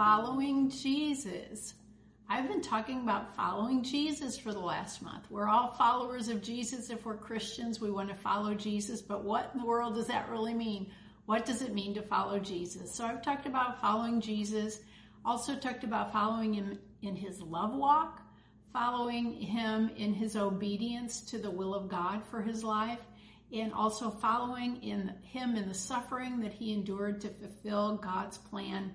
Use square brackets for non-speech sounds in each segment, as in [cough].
following Jesus. I've been talking about following Jesus for the last month. We're all followers of Jesus if we're Christians. We want to follow Jesus, but what in the world does that really mean? What does it mean to follow Jesus? So I've talked about following Jesus, also talked about following him in his love walk, following him in his obedience to the will of God for his life, and also following in him in the suffering that he endured to fulfill God's plan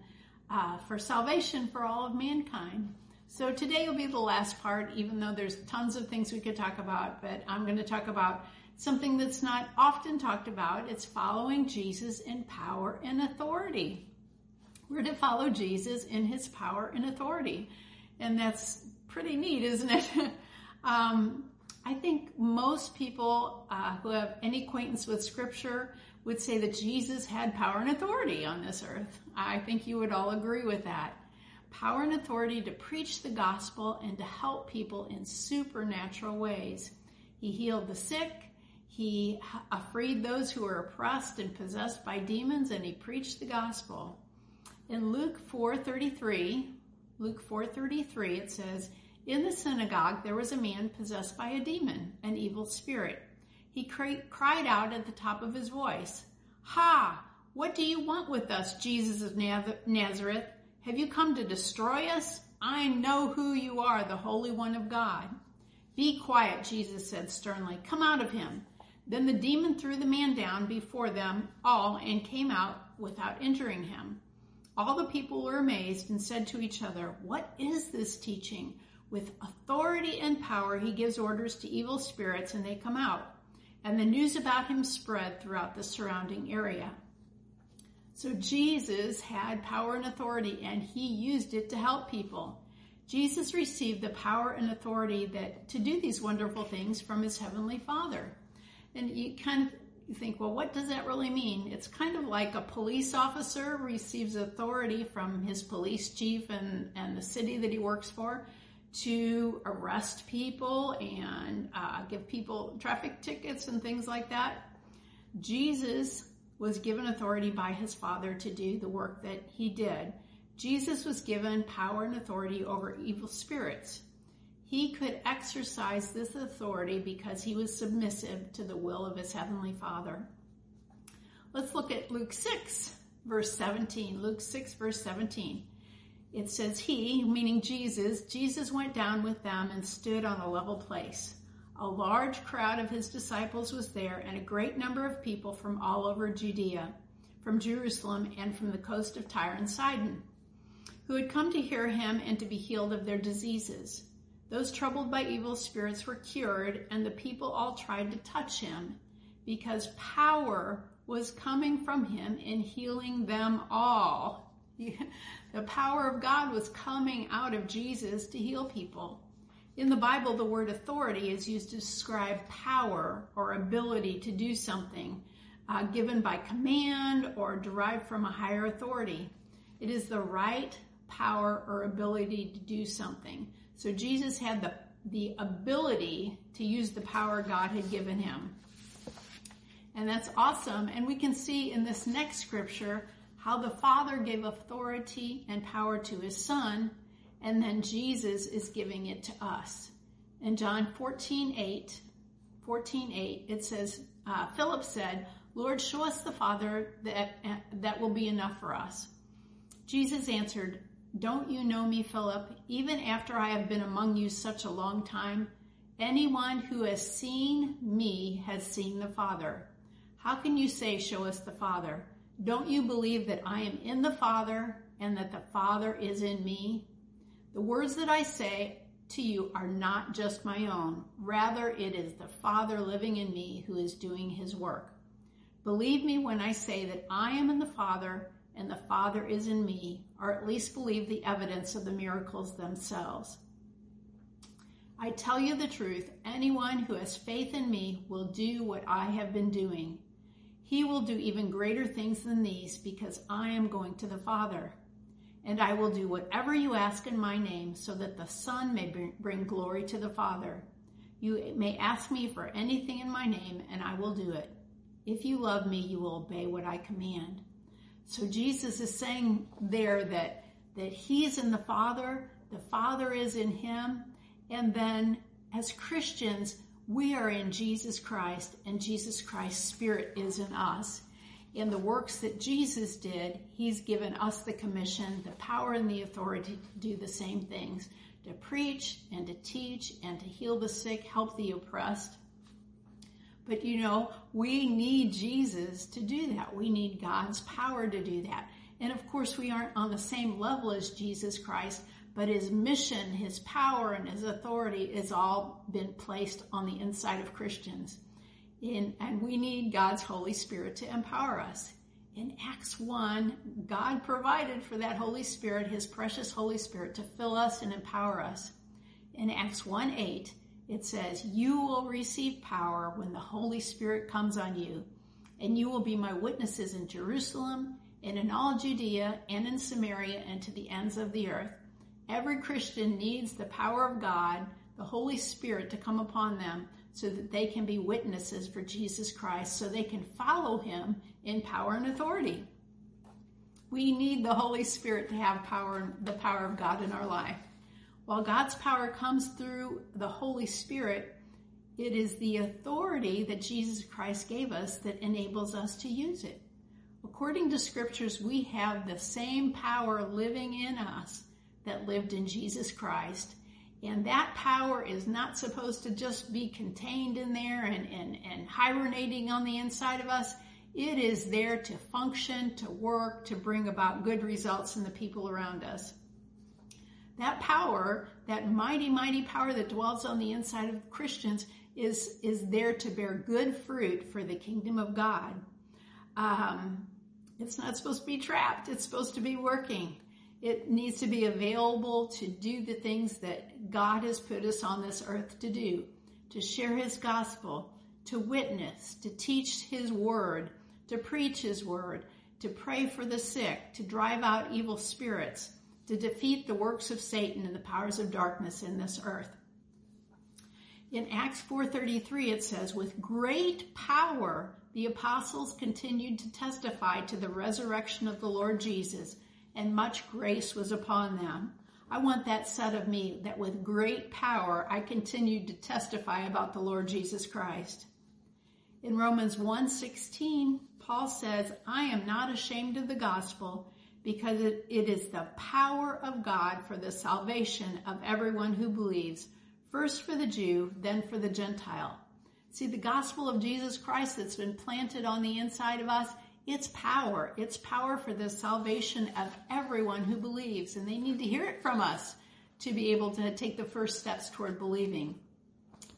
uh, for salvation for all of mankind. So today will be the last part, even though there's tons of things we could talk about, but I'm going to talk about something that's not often talked about. It's following Jesus in power and authority. We're to follow Jesus in his power and authority. And that's pretty neat, isn't it? [laughs] um, I think most people uh, who have any acquaintance with scripture would say that Jesus had power and authority on this earth. I think you would all agree with that power and authority to preach the gospel and to help people in supernatural ways. He healed the sick, he freed those who were oppressed and possessed by demons, and he preached the gospel. In Luke 4:33, Luke 4:33 it says, "In the synagogue there was a man possessed by a demon, an evil spirit. He cried out at the top of his voice, "Ha! What do you want with us, Jesus of Nazareth? Have you come to destroy us? I know who you are, the Holy One of God. Be quiet, Jesus said sternly. Come out of him. Then the demon threw the man down before them all and came out without injuring him. All the people were amazed and said to each other, What is this teaching? With authority and power, he gives orders to evil spirits and they come out. And the news about him spread throughout the surrounding area. So Jesus had power and authority and he used it to help people. Jesus received the power and authority that to do these wonderful things from his heavenly Father. And you kind of think, well, what does that really mean? It's kind of like a police officer receives authority from his police chief and, and the city that he works for to arrest people and uh, give people traffic tickets and things like that. Jesus was given authority by his Father to do the work that he did. Jesus was given power and authority over evil spirits. He could exercise this authority because he was submissive to the will of his heavenly Father. Let's look at Luke 6, verse 17. Luke 6, verse 17. It says, He, meaning Jesus, Jesus went down with them and stood on a level place. A large crowd of his disciples was there, and a great number of people from all over Judea, from Jerusalem, and from the coast of Tyre and Sidon, who had come to hear him and to be healed of their diseases. Those troubled by evil spirits were cured, and the people all tried to touch him, because power was coming from him in healing them all. [laughs] the power of God was coming out of Jesus to heal people. In the Bible, the word authority is used to describe power or ability to do something uh, given by command or derived from a higher authority. It is the right power or ability to do something. So Jesus had the, the ability to use the power God had given him. And that's awesome. And we can see in this next scripture how the Father gave authority and power to his Son and then Jesus is giving it to us. In John 14, 8, 14, 8, it says, uh, Philip said, Lord, show us the Father, that, that will be enough for us. Jesus answered, Don't you know me, Philip? Even after I have been among you such a long time, anyone who has seen me has seen the Father. How can you say, Show us the Father? Don't you believe that I am in the Father and that the Father is in me? The words that I say to you are not just my own. Rather, it is the Father living in me who is doing his work. Believe me when I say that I am in the Father and the Father is in me, or at least believe the evidence of the miracles themselves. I tell you the truth, anyone who has faith in me will do what I have been doing. He will do even greater things than these because I am going to the Father and I will do whatever you ask in my name so that the Son may bring glory to the Father. You may ask me for anything in my name, and I will do it. If you love me, you will obey what I command. So Jesus is saying there that that He's in the Father, the Father is in Him, and then as Christians, we are in Jesus Christ, and Jesus Christ's Spirit is in us. In the works that Jesus did, He's given us the commission, the power, and the authority to do the same things to preach and to teach and to heal the sick, help the oppressed. But you know, we need Jesus to do that. We need God's power to do that. And of course, we aren't on the same level as Jesus Christ, but his mission, his power, and his authority has all been placed on the inside of Christians. In, and we need God's Holy Spirit to empower us. In Acts 1, God provided for that Holy Spirit, his precious Holy Spirit, to fill us and empower us. In Acts 1 8, it says, You will receive power when the Holy Spirit comes on you, and you will be my witnesses in Jerusalem and in all Judea and in Samaria and to the ends of the earth. Every Christian needs the power of God, the Holy Spirit, to come upon them so that they can be witnesses for Jesus Christ, so they can follow him in power and authority. We need the Holy Spirit to have power, the power of God in our life. While God's power comes through the Holy Spirit, it is the authority that Jesus Christ gave us that enables us to use it. According to scriptures, we have the same power living in us that lived in Jesus Christ. And that power is not supposed to just be contained in there and, and, and hibernating on the inside of us. It is there to function, to work, to bring about good results in the people around us. That power, that mighty, mighty power that dwells on the inside of Christians is, is there to bear good fruit for the kingdom of God. Um, it's not supposed to be trapped. It's supposed to be working. It needs to be available to do the things that God has put us on this earth to do, to share his gospel, to witness, to teach his word, to preach his word, to pray for the sick, to drive out evil spirits, to defeat the works of Satan and the powers of darkness in this earth. In Acts 4:33 it says with great power the apostles continued to testify to the resurrection of the Lord Jesus and much grace was upon them. I want that said of me that with great power I continued to testify about the Lord Jesus Christ. In Romans 1:16, Paul says, "I am not ashamed of the gospel because it, it is the power of God for the salvation of everyone who believes, first for the Jew, then for the Gentile." See, the gospel of Jesus Christ that's been planted on the inside of us it's power. It's power for the salvation of everyone who believes, and they need to hear it from us to be able to take the first steps toward believing.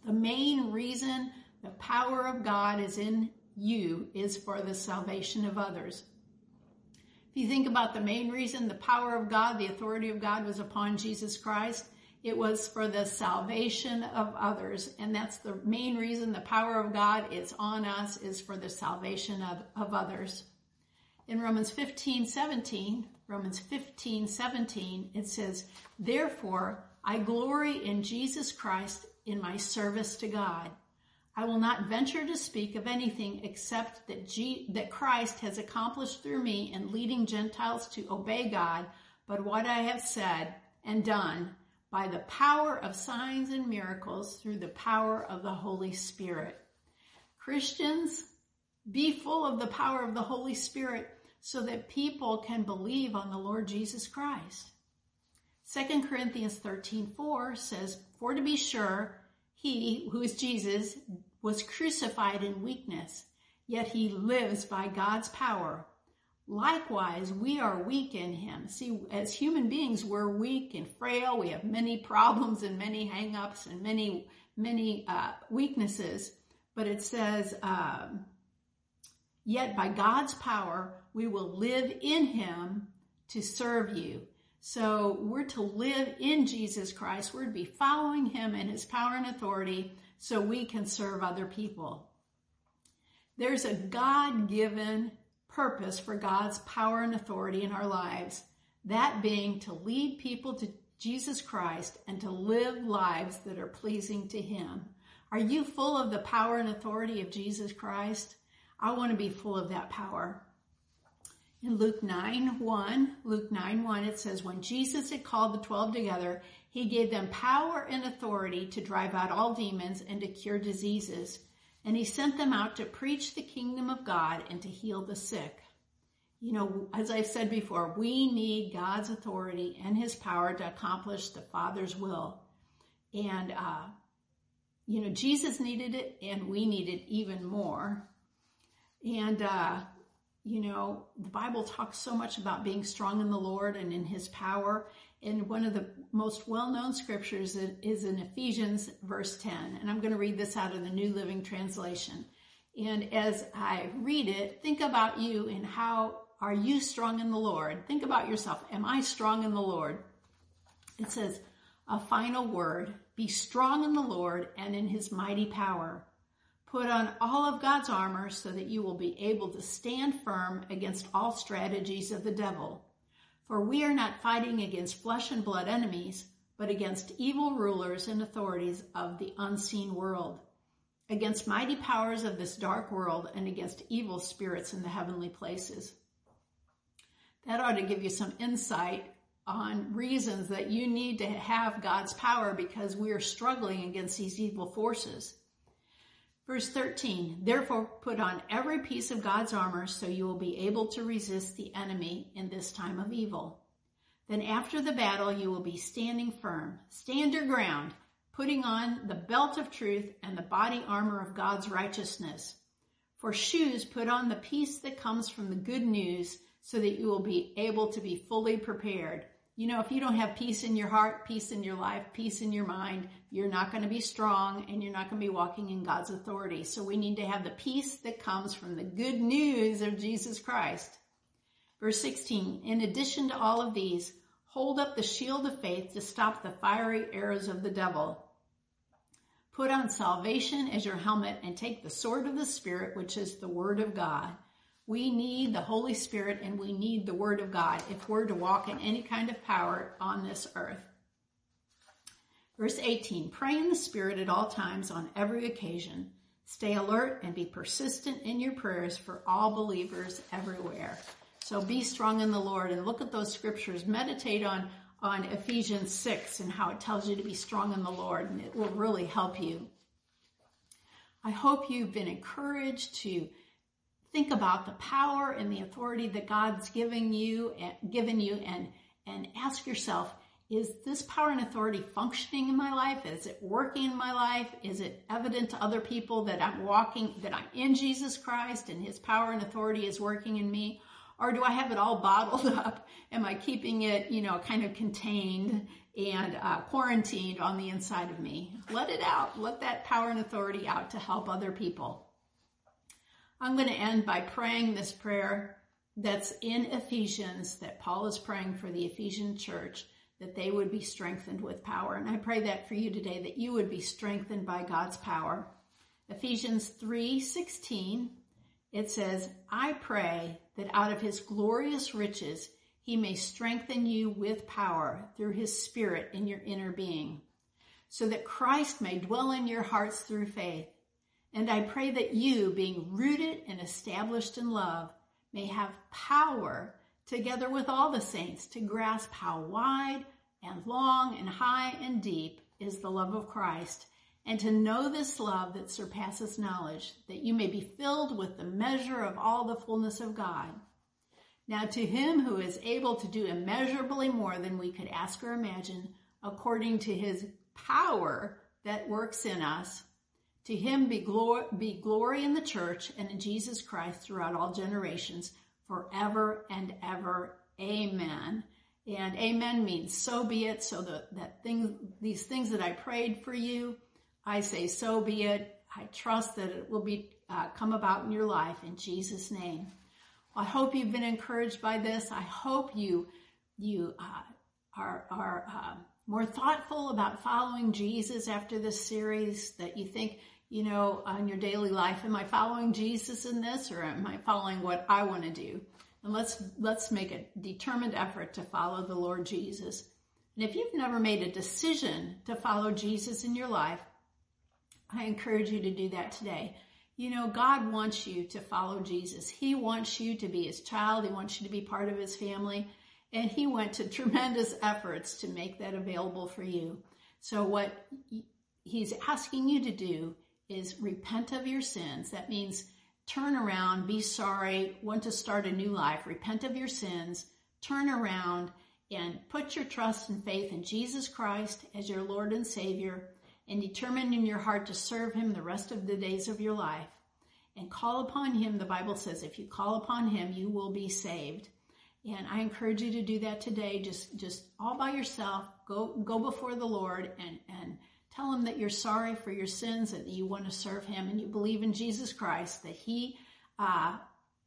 The main reason the power of God is in you is for the salvation of others. If you think about the main reason the power of God, the authority of God was upon Jesus Christ, it was for the salvation of others. And that's the main reason the power of God is on us is for the salvation of, of others. In Romans 15, 17, Romans 15, 17, it says, Therefore, I glory in Jesus Christ in my service to God. I will not venture to speak of anything except that, G- that Christ has accomplished through me in leading Gentiles to obey God, but what I have said and done by the power of signs and miracles through the power of the Holy Spirit. Christians, be full of the power of the Holy Spirit so that people can believe on the Lord Jesus Christ. 2 Corinthians 13 4 says, For to be sure, he, who is Jesus, was crucified in weakness, yet he lives by God's power. Likewise, we are weak in him. See, as human beings, we're weak and frail. We have many problems and many hangups and many, many uh, weaknesses. But it says, um, yet by God's power, we will live in him to serve you. So we're to live in Jesus Christ. We're to be following him and his power and authority so we can serve other people. There's a God given purpose for God's power and authority in our lives, that being to lead people to Jesus Christ and to live lives that are pleasing to Him. Are you full of the power and authority of Jesus Christ? I want to be full of that power. In Luke 9 1, Luke 9 1, it says, When Jesus had called the twelve together, he gave them power and authority to drive out all demons and to cure diseases. And he sent them out to preach the kingdom of God and to heal the sick. You know, as I've said before, we need God's authority and his power to accomplish the Father's will. And, uh, you know, Jesus needed it and we need it even more. And, uh, you know, the Bible talks so much about being strong in the Lord and in his power. And one of the most well-known scriptures is in Ephesians verse 10. And I'm going to read this out of the New Living Translation. And as I read it, think about you and how are you strong in the Lord? Think about yourself. Am I strong in the Lord? It says, a final word, be strong in the Lord and in his mighty power. Put on all of God's armor so that you will be able to stand firm against all strategies of the devil. For we are not fighting against flesh and blood enemies, but against evil rulers and authorities of the unseen world, against mighty powers of this dark world, and against evil spirits in the heavenly places. That ought to give you some insight on reasons that you need to have God's power because we are struggling against these evil forces. Verse 13, therefore put on every piece of God's armor so you will be able to resist the enemy in this time of evil. Then after the battle, you will be standing firm. Stand your ground, putting on the belt of truth and the body armor of God's righteousness. For shoes, put on the peace that comes from the good news so that you will be able to be fully prepared. You know, if you don't have peace in your heart, peace in your life, peace in your mind, you're not going to be strong and you're not going to be walking in God's authority. So we need to have the peace that comes from the good news of Jesus Christ. Verse 16, in addition to all of these, hold up the shield of faith to stop the fiery arrows of the devil. Put on salvation as your helmet and take the sword of the Spirit, which is the word of God. We need the Holy Spirit and we need the Word of God if we're to walk in any kind of power on this earth. Verse 18, pray in the Spirit at all times on every occasion. Stay alert and be persistent in your prayers for all believers everywhere. So be strong in the Lord and look at those scriptures. Meditate on, on Ephesians 6 and how it tells you to be strong in the Lord and it will really help you. I hope you've been encouraged to think about the power and the authority that God's giving you and given you and and ask yourself is this power and authority functioning in my life? Is it working in my life? Is it evident to other people that I'm walking, that I'm in Jesus Christ and his power and authority is working in me? Or do I have it all bottled [laughs] up? Am I keeping it, you know, kind of contained and uh, quarantined on the inside of me? Let it out. Let that power and authority out to help other people. I'm going to end by praying this prayer that's in Ephesians that Paul is praying for the Ephesian church that they would be strengthened with power. And I pray that for you today that you would be strengthened by God's power. Ephesians 3:16 it says, "I pray that out of his glorious riches he may strengthen you with power through his spirit in your inner being, so that Christ may dwell in your hearts through faith." And I pray that you, being rooted and established in love, may have power together with all the saints to grasp how wide and long and high and deep is the love of Christ and to know this love that surpasses knowledge, that you may be filled with the measure of all the fullness of God. Now to him who is able to do immeasurably more than we could ask or imagine, according to his power that works in us, to him be glory, be glory in the church and in Jesus Christ throughout all generations, forever and ever. Amen. And amen means so be it. So that, that these things that I prayed for you, I say so be it. I trust that it will be uh, come about in your life in Jesus' name. I hope you've been encouraged by this. I hope you you uh, are are uh, more thoughtful about following Jesus after this series. That you think you know, on your daily life. Am I following Jesus in this or am I following what I want to do? And let's, let's make a determined effort to follow the Lord Jesus. And if you've never made a decision to follow Jesus in your life, I encourage you to do that today. You know, God wants you to follow Jesus. He wants you to be his child. He wants you to be part of his family. And he went to [laughs] tremendous efforts to make that available for you. So what he's asking you to do is repent of your sins. That means turn around, be sorry, want to start a new life, repent of your sins, turn around and put your trust and faith in Jesus Christ as your Lord and Savior and determine in your heart to serve him the rest of the days of your life and call upon him. The Bible says if you call upon him, you will be saved. And I encourage you to do that today. Just, just all by yourself. Go, go before the Lord and, and tell him that you're sorry for your sins and that you want to serve him and you believe in Jesus Christ, that he, uh,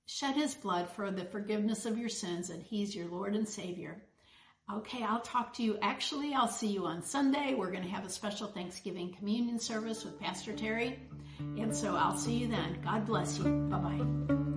shed his blood for the forgiveness of your sins and he's your Lord and Savior. Okay, I'll talk to you. Actually, I'll see you on Sunday. We're going to have a special Thanksgiving communion service with Pastor Terry. And so I'll see you then. God bless you. Bye bye.